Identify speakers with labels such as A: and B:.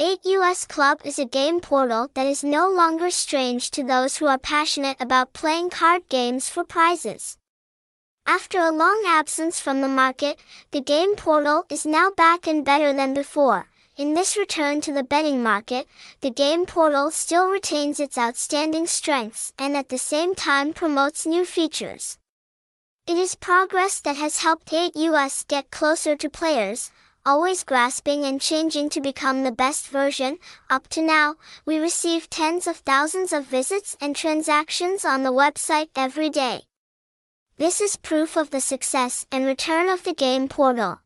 A: 8US Club is a game portal that is no longer strange to those who are passionate about playing card games for prizes. After a long absence from the market, the game portal is now back and better than before. In this return to the betting market, the game portal still retains its outstanding strengths and at the same time promotes new features. It is progress that has helped 8US get closer to players, always grasping and changing to become the best version. Up to now, we receive tens of thousands of visits and transactions on the website every day. This is proof of the success and return of the game portal.